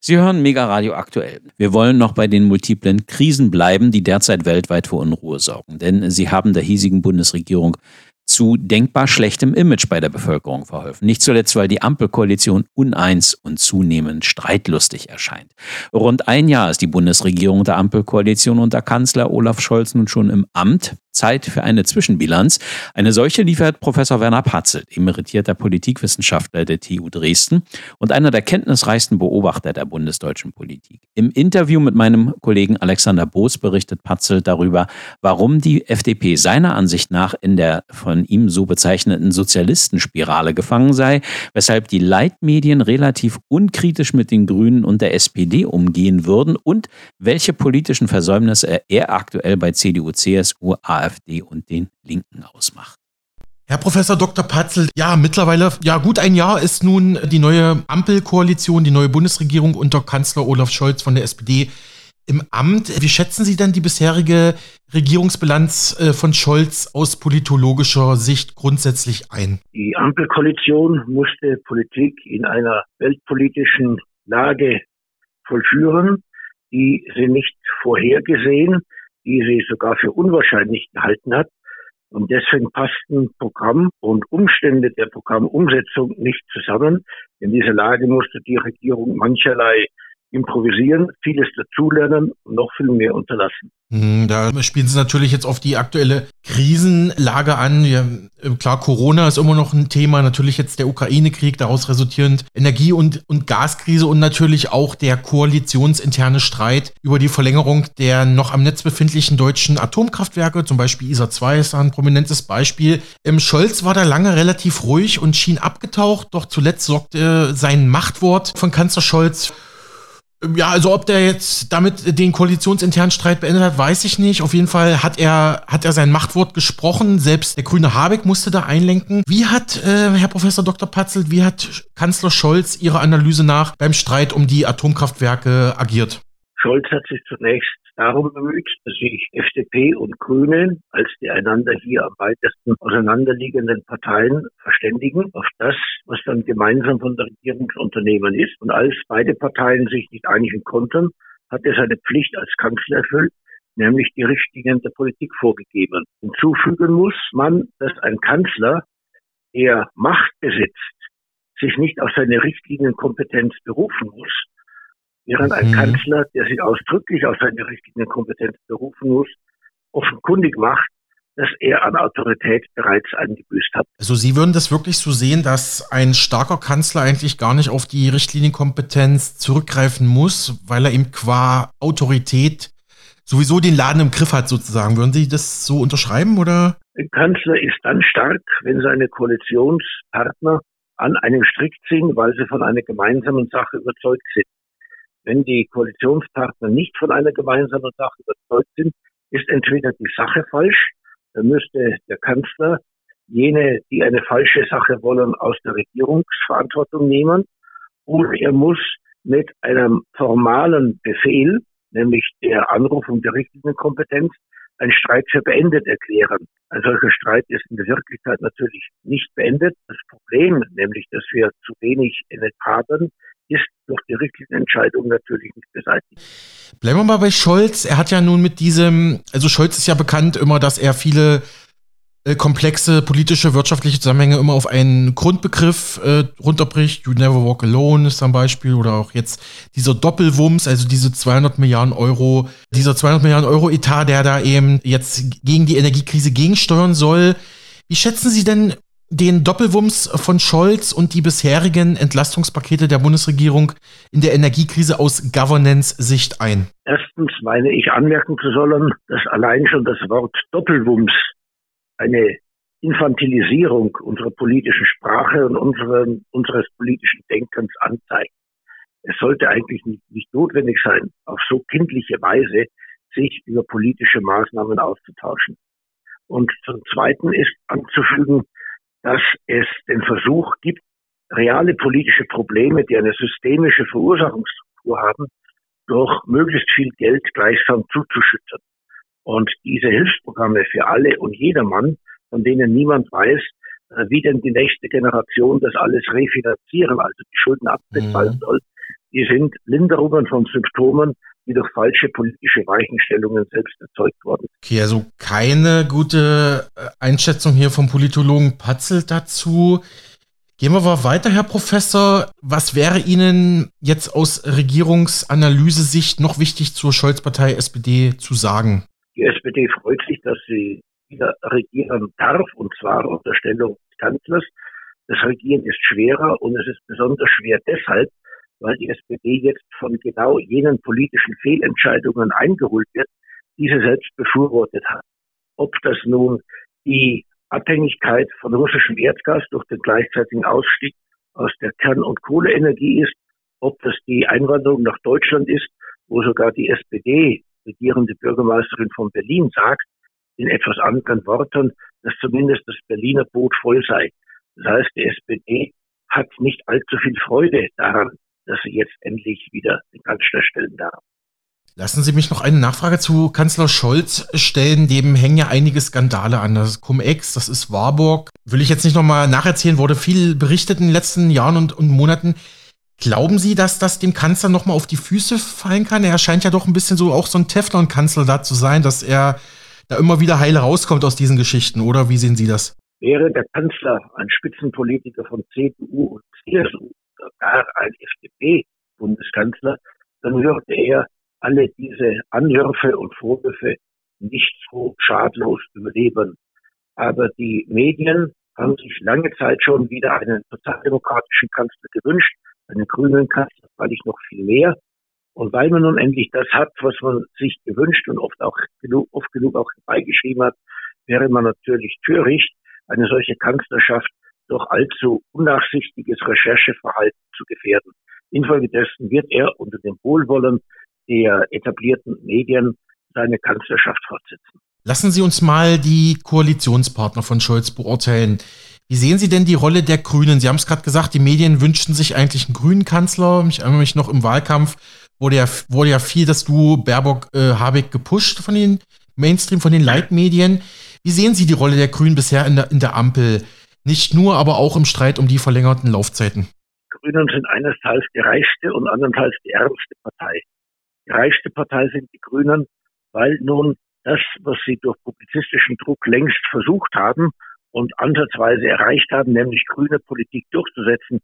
Sie hören Mega Radio aktuell. Wir wollen noch bei den multiplen Krisen bleiben, die derzeit weltweit für Unruhe sorgen. Denn sie haben der hiesigen Bundesregierung zu denkbar schlechtem Image bei der Bevölkerung verholfen. Nicht zuletzt, weil die Ampelkoalition uneins und zunehmend streitlustig erscheint. Rund ein Jahr ist die Bundesregierung der Ampelkoalition unter Kanzler Olaf Scholz nun schon im Amt. Zeit für eine Zwischenbilanz. Eine solche liefert Professor Werner Patzelt, emeritierter Politikwissenschaftler der TU Dresden und einer der kenntnisreichsten Beobachter der bundesdeutschen Politik. Im Interview mit meinem Kollegen Alexander Boos berichtet Patzelt darüber, warum die FDP seiner Ansicht nach in der von ihm so bezeichneten Sozialistenspirale gefangen sei, weshalb die Leitmedien relativ unkritisch mit den Grünen und der SPD umgehen würden und welche politischen Versäumnisse er aktuell bei CDU, CSU, AfD AfD und den Linken ausmacht. Herr Professor Dr. Patzel, ja, mittlerweile, ja, gut ein Jahr ist nun die neue Ampelkoalition, die neue Bundesregierung unter Kanzler Olaf Scholz von der SPD im Amt. Wie schätzen Sie denn die bisherige Regierungsbilanz äh, von Scholz aus politologischer Sicht grundsätzlich ein? Die Ampelkoalition musste Politik in einer weltpolitischen Lage vollführen, die sie nicht vorhergesehen die sie sogar für unwahrscheinlich gehalten hat. Und deswegen passten Programm und Umstände der Programmumsetzung nicht zusammen. In dieser Lage musste die Regierung mancherlei improvisieren, vieles dazulernen und noch viel mehr unterlassen. Hm, da spielen Sie natürlich jetzt auf die aktuelle Krisenlage an. Ja, klar, Corona ist immer noch ein Thema, natürlich jetzt der Ukraine-Krieg, daraus resultierend Energie- und, und Gaskrise und natürlich auch der koalitionsinterne Streit über die Verlängerung der noch am Netz befindlichen deutschen Atomkraftwerke, zum Beispiel ISA 2 ist da ein prominentes Beispiel. Im Scholz war da lange relativ ruhig und schien abgetaucht, doch zuletzt sorgte sein Machtwort von Kanzler Scholz ja, also ob der jetzt damit den koalitionsinternen Streit beendet hat, weiß ich nicht. Auf jeden Fall hat er, hat er sein Machtwort gesprochen. Selbst der grüne Habeck musste da einlenken. Wie hat, äh, Herr Professor Dr. Patzelt, wie hat Kanzler Scholz Ihrer Analyse nach beim Streit um die Atomkraftwerke agiert? Scholz hat sich zunächst darum bemüht, dass sich FDP und Grüne als die einander hier am weitesten auseinanderliegenden Parteien verständigen auf das, was dann gemeinsam von der Regierung zu unternehmen ist. Und als beide Parteien sich nicht einigen konnten, hat er seine Pflicht als Kanzler erfüllt, nämlich die Richtlinien der Politik vorgegeben. Hinzufügen muss man, dass ein Kanzler, der Macht besitzt, sich nicht auf seine Richtlinienkompetenz berufen muss, während ein mhm. Kanzler, der sich ausdrücklich auf seine richtigen Kompetenz berufen muss, offenkundig macht, dass er an Autorität bereits eingebüßt hat. Also Sie würden das wirklich so sehen, dass ein starker Kanzler eigentlich gar nicht auf die Richtlinienkompetenz zurückgreifen muss, weil er ihm qua Autorität sowieso den Laden im Griff hat sozusagen. Würden Sie das so unterschreiben oder? Ein Kanzler ist dann stark, wenn seine Koalitionspartner an einem Strick ziehen, weil sie von einer gemeinsamen Sache überzeugt sind. Wenn die Koalitionspartner nicht von einer gemeinsamen Sache überzeugt sind, ist entweder die Sache falsch, dann müsste der Kanzler jene, die eine falsche Sache wollen, aus der Regierungsverantwortung nehmen, oder er muss mit einem formalen Befehl, nämlich der Anrufung der richtigen Kompetenz, einen Streit für beendet erklären. Ein solcher Streit ist in der Wirklichkeit natürlich nicht beendet. Das Problem, nämlich, dass wir zu wenig Energie haben, ist durch die richtigen Entscheidungen natürlich nicht beseitigt. Bleiben wir mal bei Scholz. Er hat ja nun mit diesem, also Scholz ist ja bekannt immer, dass er viele äh, komplexe politische, wirtschaftliche Zusammenhänge immer auf einen Grundbegriff äh, runterbricht. You never walk alone ist ein Beispiel oder auch jetzt dieser Doppelwumms, also diese 200 Milliarden Euro, dieser 200 Milliarden Euro Etat, der da eben jetzt gegen die Energiekrise gegensteuern soll. Wie schätzen Sie denn den Doppelwumms von Scholz und die bisherigen Entlastungspakete der Bundesregierung in der Energiekrise aus Governance-Sicht ein? Erstens meine ich anmerken zu sollen, dass allein schon das Wort Doppelwumms eine Infantilisierung unserer politischen Sprache und unseren, unseres politischen Denkens anzeigt. Es sollte eigentlich nicht, nicht notwendig sein, auf so kindliche Weise sich über politische Maßnahmen auszutauschen. Und zum Zweiten ist anzufügen, dass es den Versuch gibt, reale politische Probleme, die eine systemische Verursachungsstruktur haben, durch möglichst viel Geld gleichsam zuzuschütten. Und diese Hilfsprogramme für alle und jedermann, von denen niemand weiß, äh, wie denn die nächste Generation das alles refinanzieren, also die Schulden abbezahlen mhm. soll, die sind Linderungen von Symptomen, die durch falsche politische Weichenstellungen selbst erzeugt worden sind. Okay, also keine gute äh, Einschätzung hier vom Politologen Patzel dazu. Gehen wir mal weiter, Herr Professor. Was wäre Ihnen jetzt aus Regierungsanalyse-Sicht noch wichtig zur Scholz-Partei SPD zu sagen? Die SPD freut sich, dass sie wieder regieren darf, und zwar unter Stellung des Kanzlers. Das Regieren ist schwerer und es ist besonders schwer deshalb, weil die SPD jetzt von genau jenen politischen Fehlentscheidungen eingeholt wird, die sie selbst befürwortet hat. Ob das nun die Abhängigkeit von russischem Erdgas durch den gleichzeitigen Ausstieg aus der Kern- und Kohleenergie ist, ob das die Einwanderung nach Deutschland ist, wo sogar die SPD, regierende Bürgermeisterin von Berlin, sagt, in etwas anderen Worten, dass zumindest das Berliner Boot voll sei. Das heißt, die SPD hat nicht allzu viel Freude daran, dass sie jetzt endlich wieder den Kanzler stellen darf. Lassen Sie mich noch eine Nachfrage zu Kanzler Scholz stellen. Dem hängen ja einige Skandale an. Das ist Cum-Ex, das ist Warburg. Will ich jetzt nicht nochmal nacherzählen, wurde viel berichtet in den letzten Jahren und, und Monaten. Glauben Sie, dass das dem Kanzler nochmal auf die Füße fallen kann? Er scheint ja doch ein bisschen so auch so ein Teflon-Kanzler da zu sein, dass er da immer wieder heile rauskommt aus diesen Geschichten. Oder wie sehen Sie das? Wäre der Kanzler ein Spitzenpolitiker von CDU und CSU, gar ein FDP-Bundeskanzler, dann würde er alle diese Anwürfe und Vorwürfe nicht so schadlos überleben. Aber die Medien haben sich lange Zeit schon wieder einen sozialdemokratischen Kanzler gewünscht, einen grünen Kanzler, weil ich noch viel mehr. Und weil man nun endlich das hat, was man sich gewünscht und oft auch genug, oft genug auch beigeschrieben hat, wäre man natürlich töricht, eine solche Kanzlerschaft durch allzu unnachsichtiges Rechercheverhalten zu gefährden. Infolgedessen wird er unter dem Wohlwollen der etablierten Medien seine Kanzlerschaft fortsetzen. Lassen Sie uns mal die Koalitionspartner von Scholz beurteilen. Wie sehen Sie denn die Rolle der Grünen? Sie haben es gerade gesagt, die Medien wünschten sich eigentlich einen grünen Kanzler. Ich erinnere mich noch im Wahlkampf wurde ja, wurde ja viel das Duo Baerbock-Habeck äh, gepusht von den Mainstream, von den Leitmedien. Wie sehen Sie die Rolle der Grünen bisher in der, in der Ampel? Nicht nur, aber auch im Streit um die verlängerten Laufzeiten. Die Grünen sind einerseits die reichste und andererseits die ärmste Partei. Die reichste Partei sind die Grünen, weil nun das, was sie durch publizistischen Druck längst versucht haben und ansatzweise erreicht haben, nämlich grüne Politik durchzusetzen,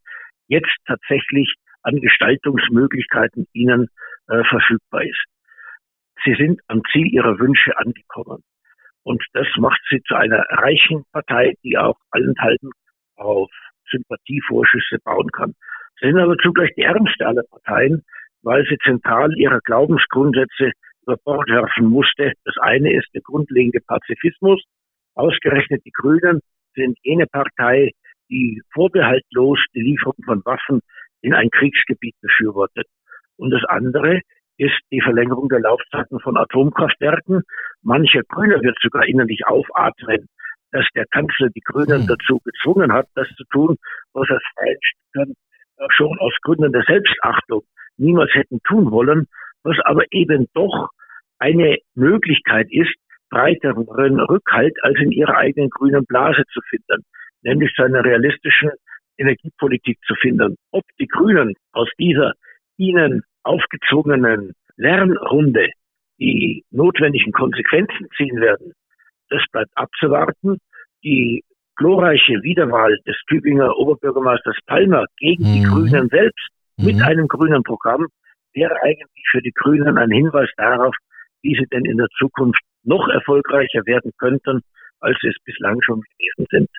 jetzt tatsächlich an Gestaltungsmöglichkeiten ihnen äh, verfügbar ist. Sie sind am Ziel ihrer Wünsche angekommen. Und das macht sie zu einer reichen Partei, die auch allenthalben auf Sympathievorschüsse bauen kann. Sie sind aber zugleich die ärmste aller Parteien, weil sie zentral ihre Glaubensgrundsätze über Bord werfen musste. Das eine ist der grundlegende Pazifismus. Ausgerechnet die Grünen sind jene Partei, die vorbehaltlos die Lieferung von Waffen in ein Kriegsgebiet befürwortet. Und das andere ist die Verlängerung der Laufzeiten von Atomkraftwerken. Mancher Grüner wird sogar innerlich aufatmen, dass der Kanzler die Grünen mhm. dazu gezwungen hat, das zu tun, was er freien schon aus Gründen der Selbstachtung niemals hätten tun wollen, was aber eben doch eine Möglichkeit ist, breiteren Rückhalt als in ihrer eigenen grünen Blase zu finden, nämlich zu einer realistischen Energiepolitik zu finden. Ob die Grünen aus dieser ihnen aufgezwungenen Lernrunde die notwendigen Konsequenzen ziehen werden, das bleibt abzuwarten. Die glorreiche Wiederwahl des Tübinger Oberbürgermeisters Palmer gegen mhm. die Grünen selbst mhm. mit einem grünen Programm wäre eigentlich für die Grünen ein Hinweis darauf, wie sie denn in der Zukunft noch erfolgreicher werden könnten, als sie es bislang schon gewesen sind.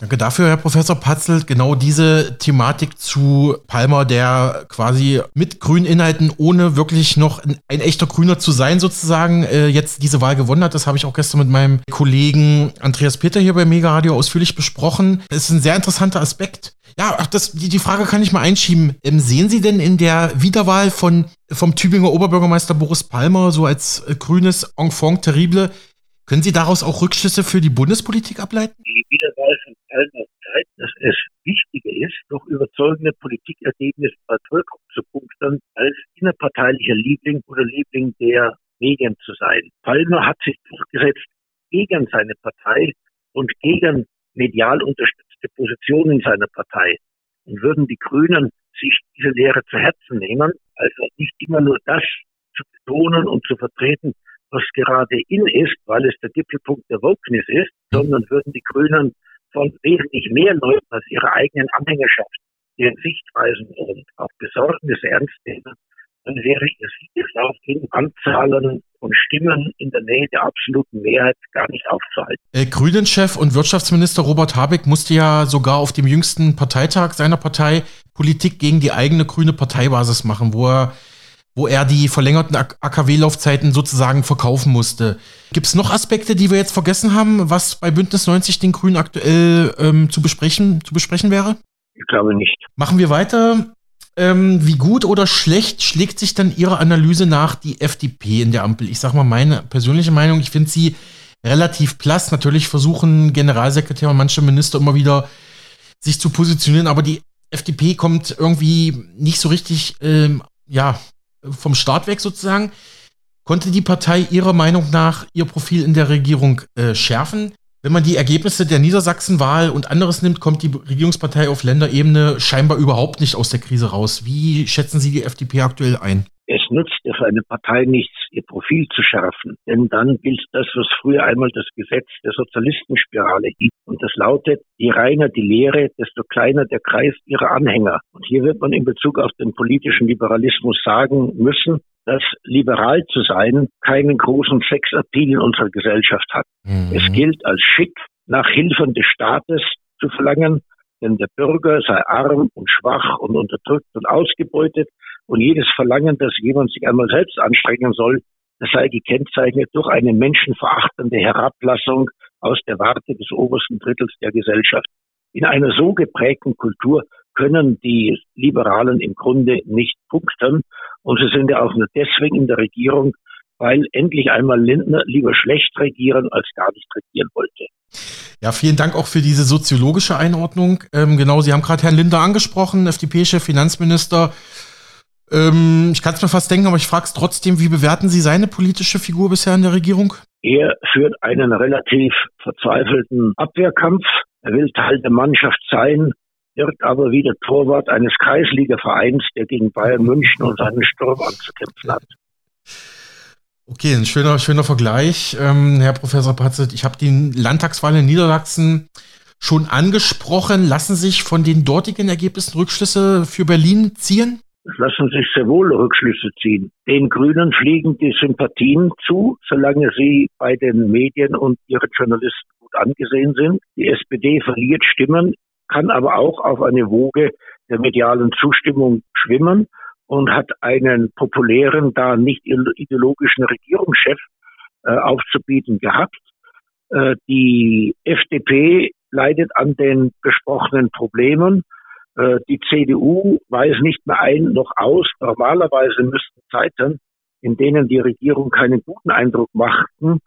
Danke dafür, Herr Professor Patzelt. Genau diese Thematik zu Palmer, der quasi mit grünen Inhalten, ohne wirklich noch ein, echter Grüner zu sein, sozusagen, äh, jetzt diese Wahl gewonnen hat. Das habe ich auch gestern mit meinem Kollegen Andreas Peter hier bei Mega Radio ausführlich besprochen. Es ist ein sehr interessanter Aspekt. Ja, ach, das, die, die Frage kann ich mal einschieben. Ähm, sehen Sie denn in der Wiederwahl von, vom Tübinger Oberbürgermeister Boris Palmer so als äh, grünes Enfant terrible können Sie daraus auch Rückschlüsse für die Bundespolitik ableiten? Die Wiederwahl von Palmer zeigt, dass es wichtiger ist, durch überzeugende Politikergebnisse bei Bevölkerung zu punkten, als innerparteilicher Liebling oder Liebling der Medien zu sein. Palmer hat sich durchgesetzt gegen seine Partei und gegen medial unterstützte Positionen in seiner Partei. Und würden die Grünen sich diese Lehre zu Herzen nehmen, also nicht immer nur das zu betonen und zu vertreten, was gerade in ist, weil es der Gipfelpunkt der Wokeness ist, sondern würden die Grünen von wesentlich mehr Leuten als ihrer eigenen Anhängerschaft deren Sichtweisen und auch Besorgnis ernst nehmen, dann wäre ihr Siegeslauf in Anzahlen von Stimmen in der Nähe der absoluten Mehrheit gar nicht aufzuhalten. Äh, Grünen-Chef und Wirtschaftsminister Robert Habeck musste ja sogar auf dem jüngsten Parteitag seiner Partei Politik gegen die eigene grüne Parteibasis machen, wo er, wo er die verlängerten AKW-Laufzeiten sozusagen verkaufen musste. Gibt es noch Aspekte, die wir jetzt vergessen haben, was bei Bündnis 90 den Grünen aktuell ähm, zu, besprechen, zu besprechen wäre? Ich glaube nicht. Machen wir weiter. Ähm, wie gut oder schlecht schlägt sich dann Ihre Analyse nach die FDP in der Ampel? Ich sage mal meine persönliche Meinung, ich finde sie relativ blass. Natürlich versuchen Generalsekretär und manche Minister immer wieder sich zu positionieren, aber die FDP kommt irgendwie nicht so richtig ähm, ja, vom Start weg sozusagen. Konnte die Partei Ihrer Meinung nach ihr Profil in der Regierung äh, schärfen? Wenn man die Ergebnisse der Niedersachsenwahl und anderes nimmt, kommt die Regierungspartei auf Länderebene scheinbar überhaupt nicht aus der Krise raus. Wie schätzen Sie die FDP aktuell ein? Es nützt ja für eine Partei nichts, ihr Profil zu schärfen. Denn dann gilt das, was früher einmal das Gesetz der Sozialistenspirale hieß. Und das lautet, je reiner die Lehre, desto kleiner der Kreis ihrer Anhänger. Und hier wird man in Bezug auf den politischen Liberalismus sagen müssen, dass liberal zu sein keinen großen Sexappeal in unserer Gesellschaft hat. Mhm. Es gilt als schick, nach Hilfen des Staates zu verlangen, denn der Bürger sei arm und schwach und unterdrückt und ausgebeutet und jedes Verlangen, dass jemand sich einmal selbst anstrengen soll, das sei gekennzeichnet durch eine menschenverachtende Herablassung aus der Warte des obersten Drittels der Gesellschaft. In einer so geprägten Kultur können die Liberalen im Grunde nicht punkten. Und sie sind ja auch nur deswegen in der Regierung, weil endlich einmal Lindner lieber schlecht regieren als gar nicht regieren wollte. Ja, vielen Dank auch für diese soziologische Einordnung. Ähm, genau, Sie haben gerade Herrn Lindner angesprochen, FDP-Chef, Finanzminister. Ähm, ich kann es mir fast denken, aber ich frage es trotzdem, wie bewerten Sie seine politische Figur bisher in der Regierung? Er führt einen relativ verzweifelten Abwehrkampf. Er will Teil der Mannschaft sein, wird aber wieder Torwart eines Kreisligavereins, der gegen Bayern München und seinen Sturm anzukämpfen hat. Okay, ein schöner, schöner Vergleich. Ähm, Herr Professor Patzelt, ich habe die Landtagswahl in Niedersachsen schon angesprochen. Lassen sich von den dortigen Ergebnissen Rückschlüsse für Berlin ziehen? Lassen sich sehr wohl Rückschlüsse ziehen. Den Grünen fliegen die Sympathien zu, solange sie bei den Medien und ihren Journalisten gut angesehen sind. Die SPD verliert Stimmen kann aber auch auf eine Woge der medialen Zustimmung schwimmen und hat einen populären, da nicht ideologischen Regierungschef äh, aufzubieten gehabt. Äh, die FDP leidet an den besprochenen Problemen. Äh, die CDU weiß nicht mehr ein noch aus. Normalerweise müssten Zeiten, in denen die Regierung keinen guten Eindruck machten,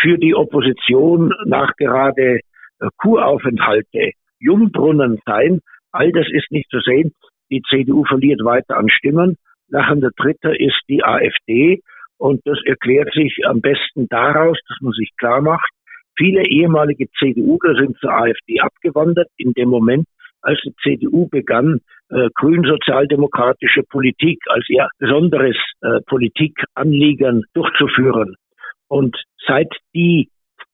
für die Opposition nach gerade äh, Kuraufenthalte Jungbrunnen sein. All das ist nicht zu sehen. Die CDU verliert weiter an Stimmen. Lachender Dritter ist die AfD. Und das erklärt sich am besten daraus, dass man sich klar macht, viele ehemalige CDUler sind zur AfD abgewandert in dem Moment, als die CDU begann, äh, grün-sozialdemokratische Politik als ihr besonderes äh, Politikanliegen durchzuführen. Und seit die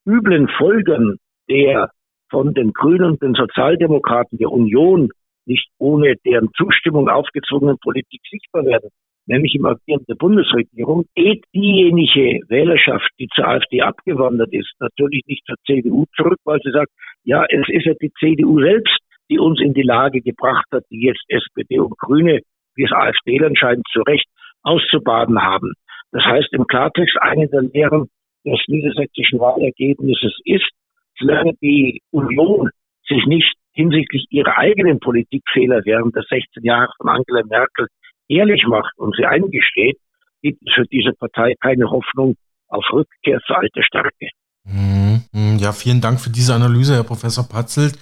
üblen Folgen der von den Grünen, den Sozialdemokraten, der Union nicht ohne deren Zustimmung aufgezwungenen Politik sichtbar werden, nämlich im Agieren der Bundesregierung, geht diejenige Wählerschaft, die zur AfD abgewandert ist, natürlich nicht zur CDU zurück, weil sie sagt, ja, es ist ja die CDU selbst, die uns in die Lage gebracht hat, die jetzt SPD und Grüne, wie es AfD anscheinend zu Recht auszubaden haben. Das heißt im Klartext, eine der Lehren des niedersächsischen Wahlergebnisses ist, solange die Union sich nicht hinsichtlich ihrer eigenen Politikfehler während der 16 Jahre von Angela Merkel ehrlich macht und sie eingesteht, gibt es für diese Partei keine Hoffnung auf Rückkehr zur alten Stärke. Mhm. Ja, vielen Dank für diese Analyse, Herr Professor Patzelt.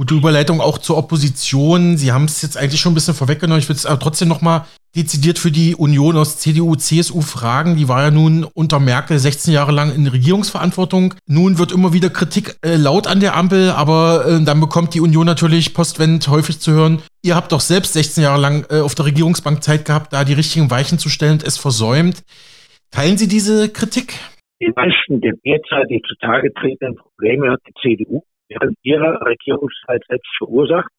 Gute Überleitung auch zur Opposition. Sie haben es jetzt eigentlich schon ein bisschen vorweggenommen. Ich würde es aber trotzdem nochmal dezidiert für die Union aus CDU, CSU fragen. Die war ja nun unter Merkel 16 Jahre lang in Regierungsverantwortung. Nun wird immer wieder Kritik äh, laut an der Ampel, aber äh, dann bekommt die Union natürlich postwendend häufig zu hören, ihr habt doch selbst 16 Jahre lang äh, auf der Regierungsbank Zeit gehabt, da die richtigen Weichen zu stellen und es versäumt. Teilen Sie diese Kritik? Die meisten der derzeitig zutage tretenden Probleme hat die CDU während ihrer Regierungszeit selbst verursacht.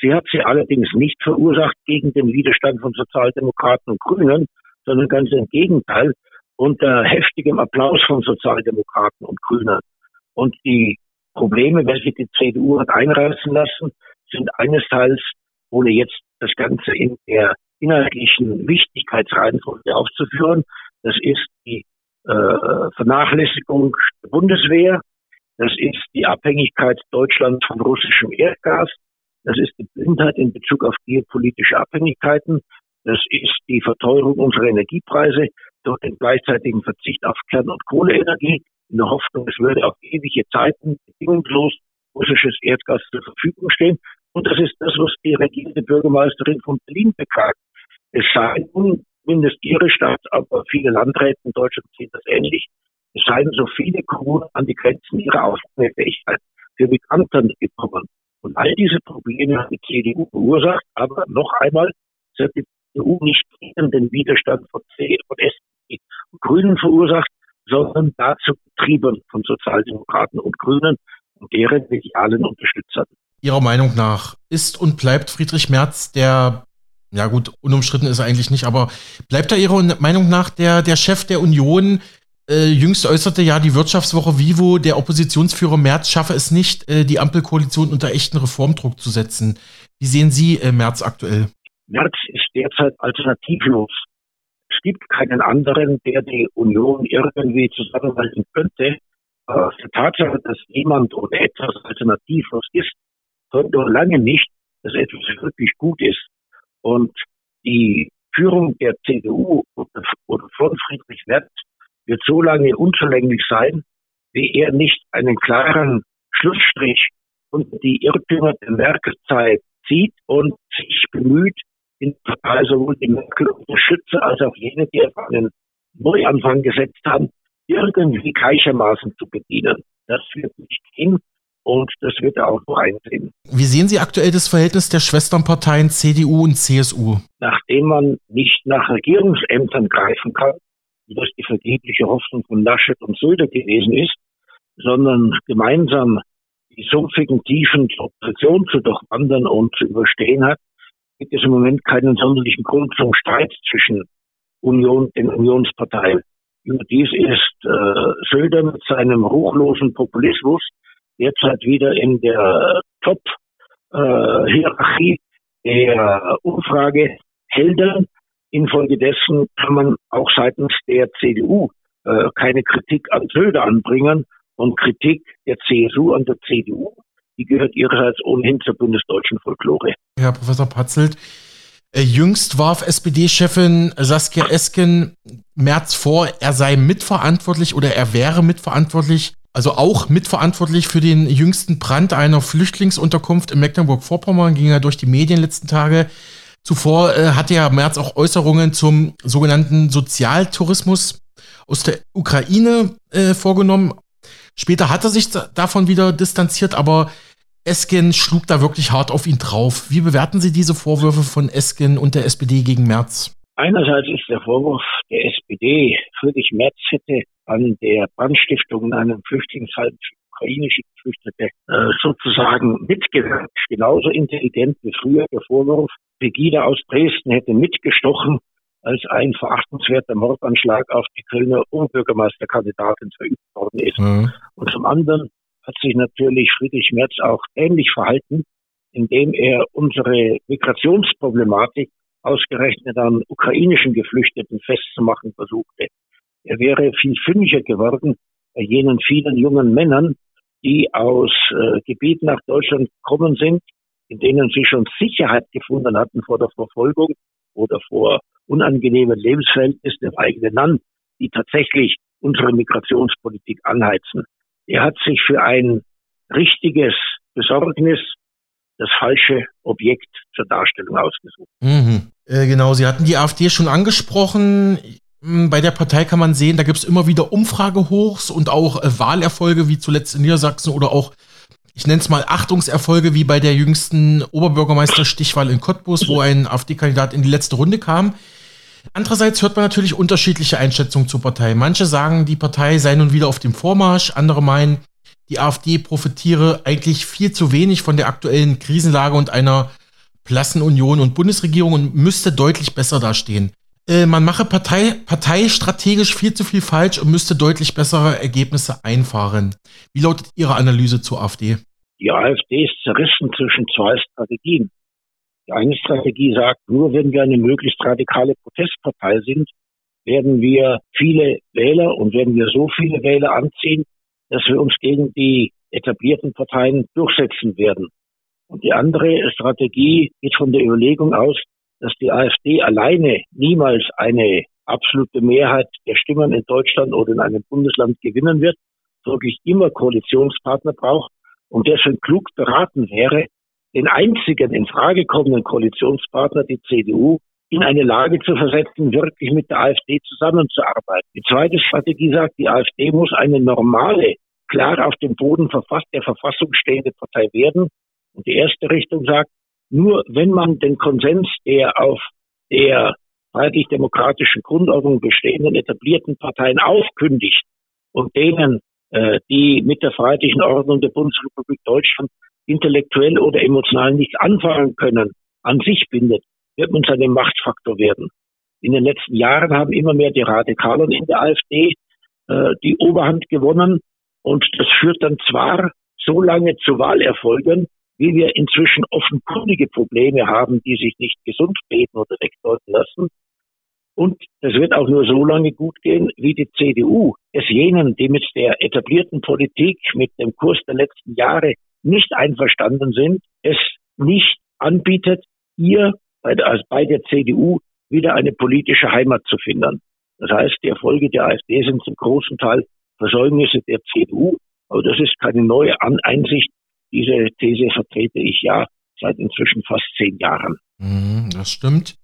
Sie hat sie allerdings nicht verursacht gegen den Widerstand von Sozialdemokraten und Grünen, sondern ganz im Gegenteil unter heftigem Applaus von Sozialdemokraten und Grünen. Und die Probleme, welche die CDU hat einreißen lassen, sind einerseits, ohne jetzt das Ganze in der inhaltlichen Wichtigkeitsreihenfolge aufzuführen, das ist die äh, Vernachlässigung der Bundeswehr, das ist die Abhängigkeit Deutschlands von russischem Erdgas, das ist die Blindheit in Bezug auf geopolitische Abhängigkeiten. Das ist die Verteuerung unserer Energiepreise durch den gleichzeitigen Verzicht auf Kern- und Kohleenergie in der Hoffnung, es würde auf ewige Zeiten bedingungslos russisches Erdgas zur Verfügung stehen. Und das ist das, was die regierende Bürgermeisterin von Berlin beklagt. Es sei nun, mindestens ihre Stadt, aber viele Landräte in Deutschland sehen das ähnlich. Es seien so viele Kommunen an die Grenzen ihrer Aufnahmefähigkeit für Migranten gekommen. Und all diese Probleme hat die CDU verursacht. Aber noch einmal, es hat die CDU nicht gegen den Widerstand von C und SPD und Grünen verursacht, sondern dazu getrieben von Sozialdemokraten und Grünen und deren medialen Unterstützern. Ihrer Meinung nach ist und bleibt Friedrich Merz der, ja gut, unumstritten ist er eigentlich nicht, aber bleibt er Ihrer Meinung nach der, der Chef der Union, äh, jüngst äußerte ja die Wirtschaftswoche Vivo, der Oppositionsführer Merz schaffe es nicht, äh, die Ampelkoalition unter echten Reformdruck zu setzen. Wie sehen Sie äh, Merz aktuell? Merz ist derzeit alternativlos. Es gibt keinen anderen, der die Union irgendwie zusammenhalten könnte. Aber die Tatsache, dass jemand oder etwas alternativlos ist, bedeutet noch lange nicht, dass etwas wirklich gut ist. Und die Führung der CDU oder von Friedrich Merz wird so lange unzulänglich sein, wie er nicht einen klaren Schlussstrich unter die Irrtümer der Merkel-Zeit zieht und sich bemüht, in der Partei sowohl die Merkel unterstütze als auch jene, die auf einen Neuanfang gesetzt haben, irgendwie gleichermaßen zu bedienen. Das wird nicht gehen und das wird er auch noch einsehen. Wie sehen Sie aktuell das Verhältnis der Schwesternparteien CDU und CSU? Nachdem man nicht nach Regierungsämtern greifen kann, das die vergebliche Hoffnung von Laschet und Söder gewesen ist, sondern gemeinsam die sumpfigen Tiefen der Opposition zu durchwandern und zu überstehen hat, gibt es im Moment keinen sonderlichen Grund zum Streit zwischen Union, den Unionsparteien. Überdies ist äh, Söder mit seinem ruchlosen Populismus derzeit wieder in der Top-Hierarchie äh, der Umfrage Helden Infolgedessen kann man auch seitens der CDU äh, keine Kritik an Söder anbringen und Kritik der CSU an der CDU. Die gehört ihrerseits ohnehin zur bundesdeutschen Folklore. Herr Professor Patzelt, äh, Jüngst warf SPD-Chefin Saskia Esken März vor, er sei mitverantwortlich oder er wäre mitverantwortlich, also auch mitverantwortlich für den jüngsten Brand einer Flüchtlingsunterkunft in Mecklenburg-Vorpommern, ging er durch die Medien letzten Tage. Zuvor äh, hatte ja Merz auch Äußerungen zum sogenannten Sozialtourismus aus der Ukraine äh, vorgenommen. Später hat er sich davon wieder distanziert, aber Esken schlug da wirklich hart auf ihn drauf. Wie bewerten Sie diese Vorwürfe von Esken und der SPD gegen Merz? Einerseits ist der Vorwurf der SPD, Friedrich Merz hätte an der Brandstiftung in einem Flüchtlingsheim ukrainische Geflüchtete äh, sozusagen mitgewirkt. Genauso intelligent wie früher der Vorwurf, Pegida aus Dresden hätte mitgestochen, als ein verachtenswerter Mordanschlag auf die Kölner Oberbürgermeisterkandidatin verübt worden ist. Mhm. Und zum anderen hat sich natürlich Friedrich Merz auch ähnlich verhalten, indem er unsere Migrationsproblematik ausgerechnet an ukrainischen Geflüchteten festzumachen versuchte. Er wäre viel fündiger geworden bei jenen vielen jungen Männern, die aus äh, Gebieten nach Deutschland gekommen sind, in denen sie schon Sicherheit gefunden hatten vor der Verfolgung oder vor unangenehmen Lebensverhältnissen im eigenen Land, die tatsächlich unsere Migrationspolitik anheizen. Er hat sich für ein richtiges Besorgnis das falsche Objekt zur Darstellung ausgesucht. Mhm. Äh, genau, Sie hatten die AfD schon angesprochen. Hm, bei der Partei kann man sehen, da gibt es immer wieder Umfragehochs und auch äh, Wahlerfolge, wie zuletzt in Niedersachsen oder auch, ich nenne es mal Achtungserfolge, wie bei der jüngsten Oberbürgermeister-Stichwahl in Cottbus, wo ein AfD-Kandidat in die letzte Runde kam. Andererseits hört man natürlich unterschiedliche Einschätzungen zur Partei. Manche sagen, die Partei sei nun wieder auf dem Vormarsch, andere meinen, die AfD profitiere eigentlich viel zu wenig von der aktuellen Krisenlage und einer blassen Union und Bundesregierung und müsste deutlich besser dastehen. Äh, man mache Partei, parteistrategisch viel zu viel falsch und müsste deutlich bessere Ergebnisse einfahren. Wie lautet Ihre Analyse zur AfD? Die AfD ist zerrissen zwischen zwei Strategien. Die eine Strategie sagt, nur wenn wir eine möglichst radikale Protestpartei sind, werden wir viele Wähler und werden wir so viele Wähler anziehen, dass wir uns gegen die etablierten Parteien durchsetzen werden. Und die andere Strategie geht von der Überlegung aus, dass die AfD alleine niemals eine absolute Mehrheit der Stimmen in Deutschland oder in einem Bundesland gewinnen wird, wirklich immer Koalitionspartner braucht und deshalb klug beraten wäre, den einzigen in Frage kommenden Koalitionspartner, die CDU, in eine Lage zu versetzen, wirklich mit der AfD zusammenzuarbeiten. Die zweite Strategie sagt, die AfD muss eine normale, klar auf dem Boden der Verfassung stehende Partei werden. Und die erste Richtung sagt, nur wenn man den Konsens der auf der freiheitlich-demokratischen Grundordnung bestehenden etablierten Parteien aufkündigt und denen, äh, die mit der freiheitlichen Ordnung der Bundesrepublik Deutschland intellektuell oder emotional nichts anfangen können, an sich bindet, wird man zu einem Machtfaktor werden. In den letzten Jahren haben immer mehr die Radikalen in der AfD äh, die Oberhand gewonnen und das führt dann zwar so lange zu Wahlerfolgen, wie wir inzwischen offenkundige Probleme haben, die sich nicht gesund beten oder wegdeuten lassen. Und das wird auch nur so lange gut gehen, wie die CDU es jenen, die mit der etablierten Politik, mit dem Kurs der letzten Jahre nicht einverstanden sind, es nicht anbietet, hier bei der, also bei der CDU wieder eine politische Heimat zu finden. Das heißt, die Erfolge der AfD sind zum großen Teil Versäumnisse der CDU. Aber das ist keine neue Einsicht. Diese These vertrete ich ja seit inzwischen fast zehn Jahren. Mhm, das stimmt.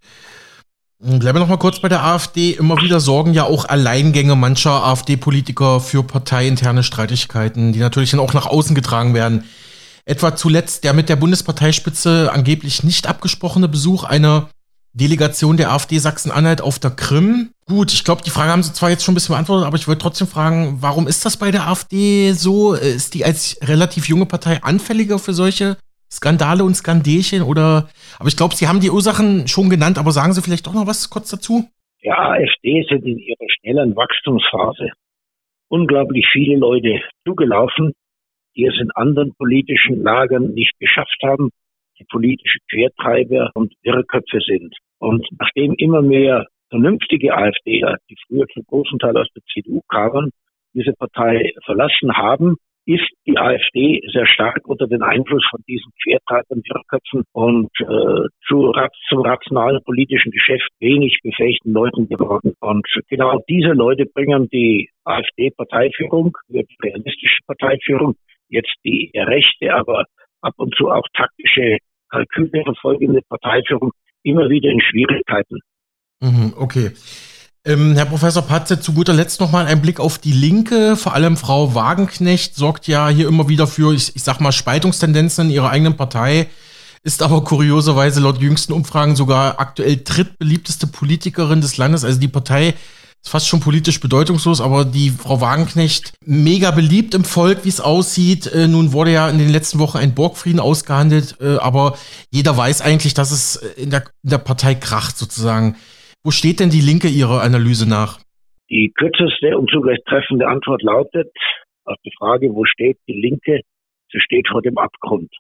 Bleiben wir noch mal kurz bei der AfD. Immer wieder sorgen ja auch Alleingänge mancher AfD-Politiker für parteiinterne Streitigkeiten, die natürlich dann auch nach außen getragen werden. Etwa zuletzt der mit der Bundesparteispitze angeblich nicht abgesprochene Besuch einer Delegation der AfD Sachsen-Anhalt auf der Krim. Gut, ich glaube, die Frage haben Sie zwar jetzt schon ein bisschen beantwortet, aber ich wollte trotzdem fragen, warum ist das bei der AfD so? Ist die als relativ junge Partei anfälliger für solche Skandale und Skandelchen? Oder, aber ich glaube, Sie haben die Ursachen schon genannt, aber sagen Sie vielleicht doch noch was kurz dazu? Ja, AfD sind in ihrer schnellen Wachstumsphase unglaublich viele Leute zugelaufen, die es in anderen politischen Lagern nicht geschafft haben, die politische Quertreiber und Irrköpfe sind. Und nachdem immer mehr vernünftige AfDler, die früher zum großen Teil aus der CDU kamen, diese Partei verlassen haben, ist die AfD sehr stark unter den Einfluss von diesen Quertreibern, Wirrköpfen und äh, zu, zum rationalen politischen Geschäft wenig befähigten Leuten geworden. Und genau diese Leute bringen die AfD-Parteiführung, die realistische Parteiführung, jetzt die rechte, aber ab und zu auch taktische Kalküle verfolgende Parteiführung immer wieder in Schwierigkeiten. Mhm, okay. Ähm, Herr Professor Patze, zu guter Letzt nochmal ein Blick auf die Linke. Vor allem Frau Wagenknecht sorgt ja hier immer wieder für, ich, ich sag mal, Spaltungstendenzen in ihrer eigenen Partei, ist aber kurioserweise laut jüngsten Umfragen sogar aktuell drittbeliebteste Politikerin des Landes. Also die Partei ist fast schon politisch bedeutungslos, aber die Frau Wagenknecht mega beliebt im Volk, wie es aussieht. Äh, nun wurde ja in den letzten Wochen ein Borgfrieden ausgehandelt, äh, aber jeder weiß eigentlich, dass es in der, in der Partei kracht sozusagen. Wo steht denn die Linke Ihrer Analyse nach? Die kürzeste und zugleich treffende Antwort lautet auf die Frage, wo steht die Linke? Sie steht vor dem Abgrund.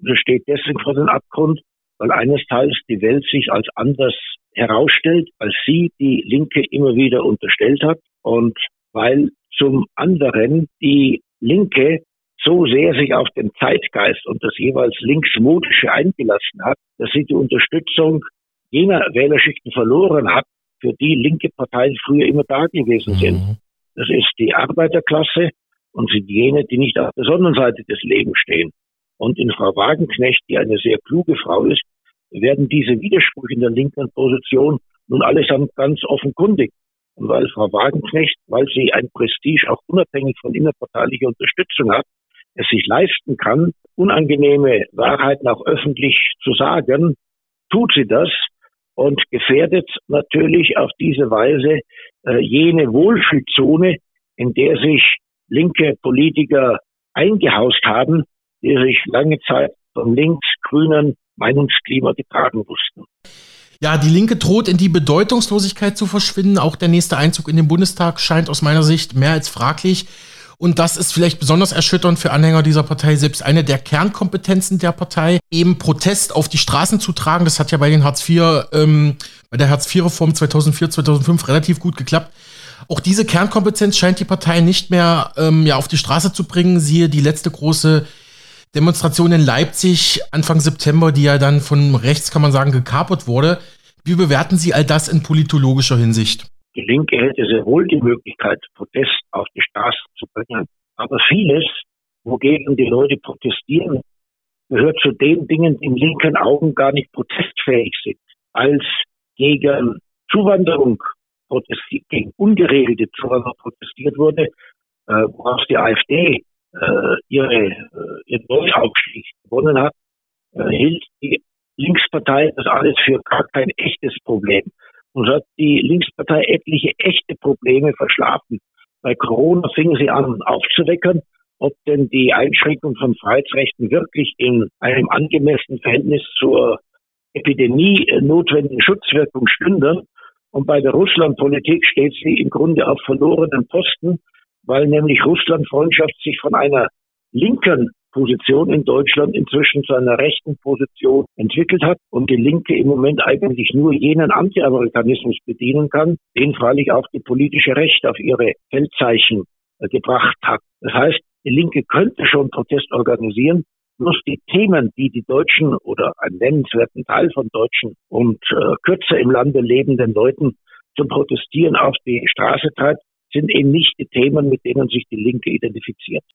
Sie steht deswegen vor dem Abgrund, weil eines Teils die Welt sich als anders herausstellt, als sie die Linke immer wieder unterstellt hat und weil zum anderen die Linke so sehr sich auf den Zeitgeist und das jeweils linksmodische eingelassen hat, dass sie die Unterstützung jener Wählerschichten verloren hat, für die linke Parteien früher immer da gewesen sind. Mhm. Das ist die Arbeiterklasse und sind jene, die nicht auf der Sonnenseite des Lebens stehen. Und in Frau Wagenknecht, die eine sehr kluge Frau ist, werden diese Widersprüche in der linken Position nun allesamt ganz offenkundig. Und weil Frau Wagenknecht, weil sie ein Prestige auch unabhängig von innerparteilicher Unterstützung hat, es sich leisten kann, unangenehme Wahrheiten auch öffentlich zu sagen, tut sie das und gefährdet natürlich auf diese Weise äh, jene Wohlfühlzone, in der sich linke Politiker eingehaust haben, die sich lange Zeit vom links-grünen Meinungsklima getragen wussten. Ja, die Linke droht in die Bedeutungslosigkeit zu verschwinden. Auch der nächste Einzug in den Bundestag scheint aus meiner Sicht mehr als fraglich. Und das ist vielleicht besonders erschütternd für Anhänger dieser Partei, selbst eine der Kernkompetenzen der Partei, eben Protest auf die Straßen zu tragen. Das hat ja bei den Hartz IV, ähm, bei der Hartz IV-Reform 2004, 2005 relativ gut geklappt. Auch diese Kernkompetenz scheint die Partei nicht mehr ähm, ja, auf die Straße zu bringen. Siehe die letzte große Demonstration in Leipzig Anfang September, die ja dann von rechts, kann man sagen, gekapert wurde. Wie bewerten Sie all das in politologischer Hinsicht? Die Linke hätte sehr wohl die Möglichkeit, Protest auf die Straße zu bringen. Aber vieles, wogegen die Leute protestieren, gehört zu den Dingen, die in linken Augen gar nicht protestfähig sind. Als gegen Zuwanderung protestiert, gegen ungeregelte Zuwanderung protestiert wurde, äh, woraus die AfD äh, ihre, äh, ihren Neuaufstieg gewonnen hat, äh, hielt die Linkspartei das alles für gar kein echtes Problem. Und so hat die Linkspartei etliche echte Probleme verschlafen. Bei Corona fingen sie an aufzuweckern, ob denn die Einschränkung von Freiheitsrechten wirklich in einem angemessenen Verhältnis zur Epidemie notwendigen Schutzwirkung stünden. Und bei der Russlandpolitik steht sie im Grunde auf verlorenen Posten, weil nämlich Russland-Freundschaft sich von einer linken Position in Deutschland inzwischen zu einer rechten Position entwickelt hat und die Linke im Moment eigentlich nur jenen Anti-Amerikanismus bedienen kann, den freilich auch die politische Rechte auf ihre Feldzeichen äh, gebracht hat. Das heißt, die Linke könnte schon Protest organisieren, bloß die Themen, die die Deutschen oder einen nennenswerten Teil von Deutschen und äh, kürzer im Lande lebenden Leuten zum Protestieren auf die Straße treibt, sind eben nicht die Themen, mit denen sich die Linke identifiziert.